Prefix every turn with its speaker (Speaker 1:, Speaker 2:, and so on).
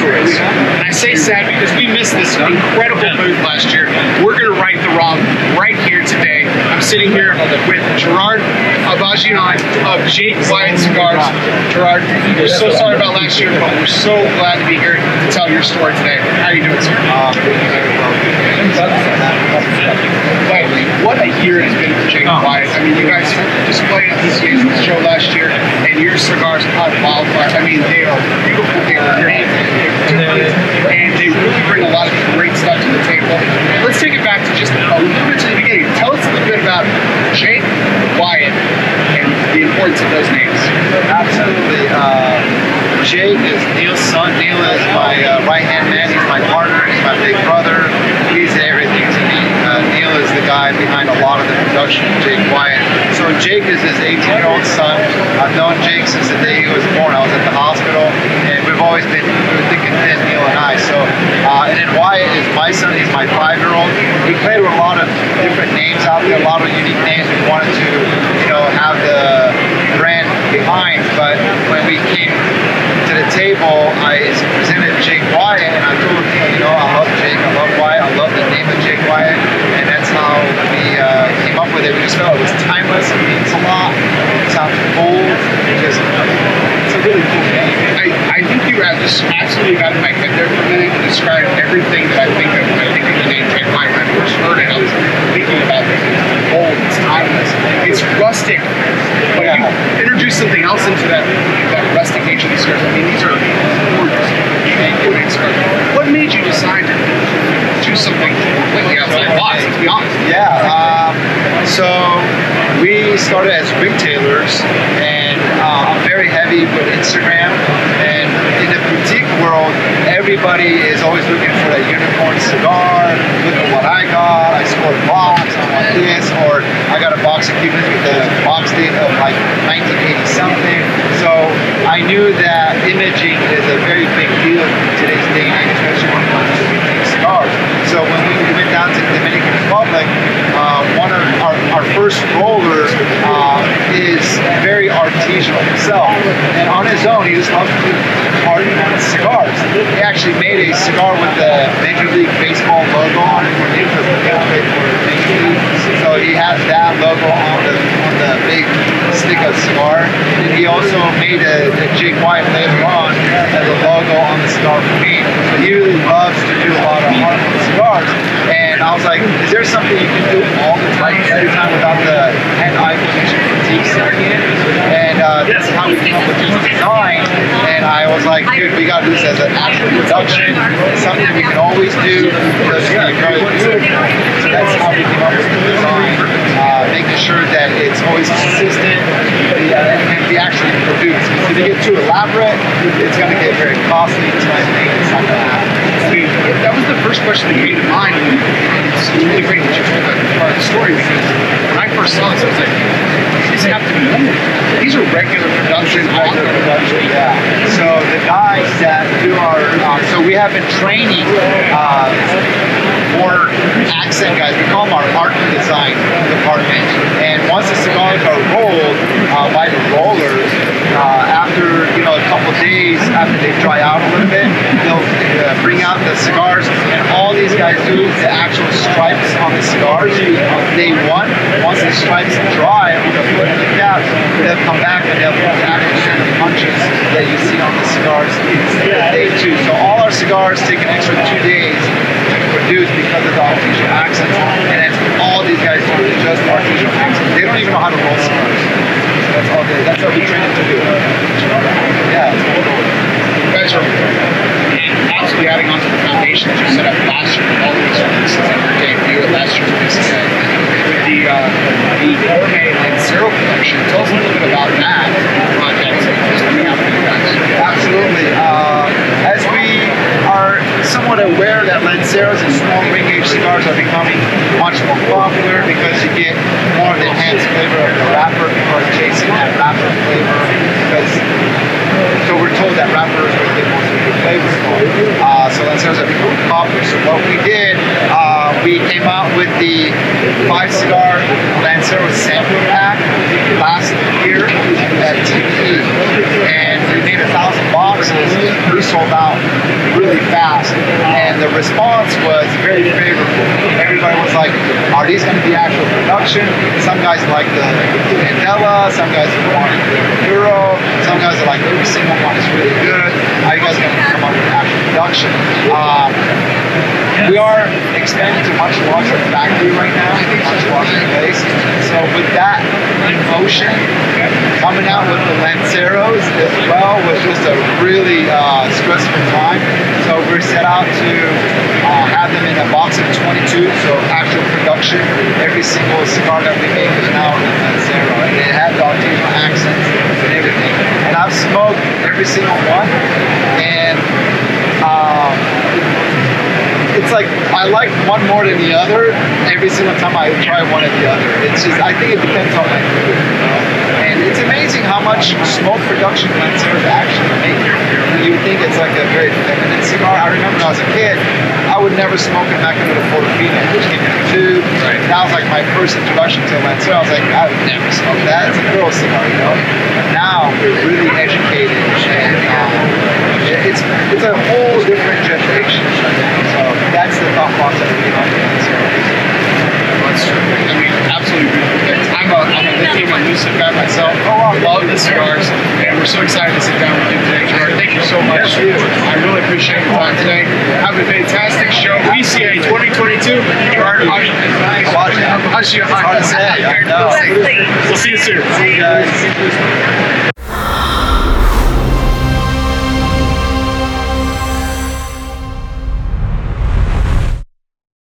Speaker 1: stories. And I say sad because we missed this incredible booth last year. We're going to right the wrong right here today. I'm sitting here with Gerard Abajian of Jake Wyatt Cigars. Gerard, we're so sorry about last year, but we're so glad to be here to tell your story today. How are you doing, sir? Quietly, what a year it has been for Jake Wyatt. I mean, you guys displayed at PCA's show last year, cigars wildfire. I mean, they are beautiful, they are great, and they really bring a lot of great stuff to the table. Let's take it back to just a little bit to the beginning. Tell us a little bit about Jake Wyatt and the importance of those names.
Speaker 2: Absolutely. Uh, Jake is Neil's son. Neil is my uh, right hand man. He's my partner. He's my big brother. He's everything to me. Uh, Neil is the guy behind a lot of the production Jake Wyatt. So Jake is his 18 year old son. I've known Jake since the day he was born. I was at the hospital, and we've always been thick and thin, Neil and I. So, uh, and then Wyatt is my son. He's my five year old. We played with a lot of different names out there, a lot of unique names. We wanted to, you know, have the brand behind, but when we came to the table, I presented Jake Wyatt, and I told him, you know, I love Jake, I love Wyatt, I love the name of Jake Wyatt, and that's how we uh, came up with it. We just felt it was timeless, it means a lot, it sounds it just, it's a really cool name.
Speaker 1: I, I think you have just absolutely got in my head there for a minute and described everything that I think of when I think of the name Jake Wyatt. When I first heard it, I was thinking about it. It's old, it's timeless, it's rustic. But you introduce something else into that that rustication of the cigars. I mean, these are gorgeous. What made you decide to do something completely outside the box? To be honest.
Speaker 2: Yeah. Um, so started as retailers, and uh, I'm very heavy with Instagram. And in the boutique world, everybody is always looking for that unicorn cigar. Look at what I got. I scored a box. I want this, or I got a box of Cubans with the box date of like 1980 something. So I knew that imaging is a very big deal in today's day and age, especially when it comes to boutique cigars. So when we went down to the Dominican Republic, uh, one of our, our first roller uh, is very artisanal himself, and on his own, he just loves to do art on cigars. He actually made a cigar with the Major League Baseball logo on it for me because we got paid for Major League. So he has that logo on the on the big stick of cigar. And he also made a, a Jake Wyatt later on as a logo on the cigar for me. So he really loves to do a lot of art on cigars. And I was like, is there something you can do all the time, every time without the hand-eye cohesion fatigue setting in? And uh, that's how we came up with this design. Was like, dude, we got to do this as an actual production. It's something we can always do that's how we came up with the design, uh, making sure that it's always consistent and be actually produced. If you get too elaborate, it's going to get very costly, time it's not going to happen.
Speaker 1: I mean, that was the first question that came to mind. And it's really great that you told that part of the story because when I first saw this, I was like, these have to be limited. These are regular production,
Speaker 2: regular production, yeah. So the guys that do our, uh, so we have been training uh, more accent guys. We call them our art design department. And once the cigars are rolled uh, by the rollers, uh, after you know a couple days after they dry out a little bit, they'll uh, bring out the cigars, and all these guys do the actual stripes on the cigars on day one. Once the stripes dry on the foot and the cap, they'll come back and they'll put the actual punches that you see on the cigars instead of day two. So all cigars take an extra two days to produce because of the artificial accents, and that's all these guys do is just artificial accents. They don't even know how to roll cigars. That's all they, that's what we train them to do. Yeah. it's cool.
Speaker 1: You guys are absolutely adding on to the foundation that you set up last year with all of these releases and your debut at last year's PCA. With the, uh, the gourmet and zero production. Tell us a little bit about that project that's coming out for you guys.
Speaker 2: Absolutely. Uh, as we are somewhat aware that Lanceros and small ring gauge cigars are becoming much more popular because you get more of the enhanced flavor of the wrapper. People are chasing that wrapper flavor because so we're told that wrappers will get more super flavor. Uh, so Lanceros are becoming popular. So what we did, uh, we came out with the five cigar Lancero sample pack last year at TPE, and we made a thousand boxes. We sold out really fast, and the response was very favorable. Everybody was like, "Are these going to be actual production?" Some guys like the Mandela, some guys want the Euro, some guys are like, "Every single one is really good." How you guys going to come up with actual production? Um, we are expanding to much larger factory right now, much larger place. So with that in motion, coming out with the Lanceros as well was just a really uh, stressful time. So we're set out to uh, have them in a box of 22, so actual production. Every single cigar that we make is now in Lancero, and it had the artisanal accents and everything. And I've smoked every single one, and um, it's like I like one more than the other every single time I try one or the other. It's just I think it depends on my mood, you know. It's amazing how much smoke production Lanceros actually make. You would think it's like a very feminine cigar. I remember when I was a kid, I would never smoke a Macanudo Portofino, which came in a tube.
Speaker 1: Right.
Speaker 2: That was like my first introduction to Lancero. I was like, I would never smoke that. It's a girl cigar, you know. But now we're really educated, and um, it's it's a whole different generation. So that's the thought process behind Lancero.
Speaker 1: That's true. I mean, absolutely beautiful things. I'm a, I'm a lithium and lucid guy myself.
Speaker 2: Oh, wow.
Speaker 1: Love the cigars, and we're so excited to sit down with you today, Gerard. Thank you so much.
Speaker 2: Thank you.
Speaker 1: I really appreciate your time today. Have a fantastic show. PCA 2022. Gerard
Speaker 2: Hibachi.
Speaker 1: Hibachi.
Speaker 2: Hard to say, I know.
Speaker 1: We'll see you soon.
Speaker 2: See you guys.